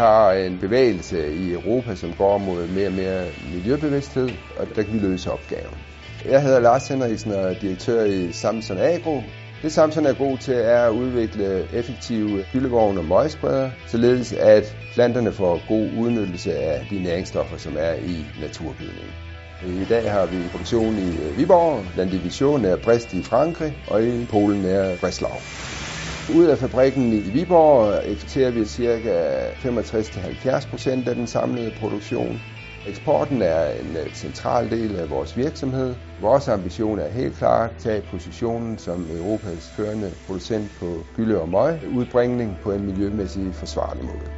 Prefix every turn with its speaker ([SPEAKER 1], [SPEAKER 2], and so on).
[SPEAKER 1] har en bevægelse i Europa, som går mod mere og mere miljøbevidsthed, og der kan vi løse opgaven. Jeg hedder Lars Henriksen og er direktør i Samson Agro. Det Samson er god til er at udvikle effektive hyldevogne og møgspreder, således at planterne får god udnyttelse af de næringsstoffer, som er i naturgødningen. I dag har vi produktion i Viborg, blandt division er Brest i Frankrig og i Polen er Breslau. Ud af fabrikken i Viborg eksporterer vi ca. 65-70% af den samlede produktion. Eksporten er en øh, central del af vores virksomhed. Vores ambition er helt klart at tage positionen som Europas førende producent på gylde og møg, udbringning på en miljømæssig forsvarlig måde.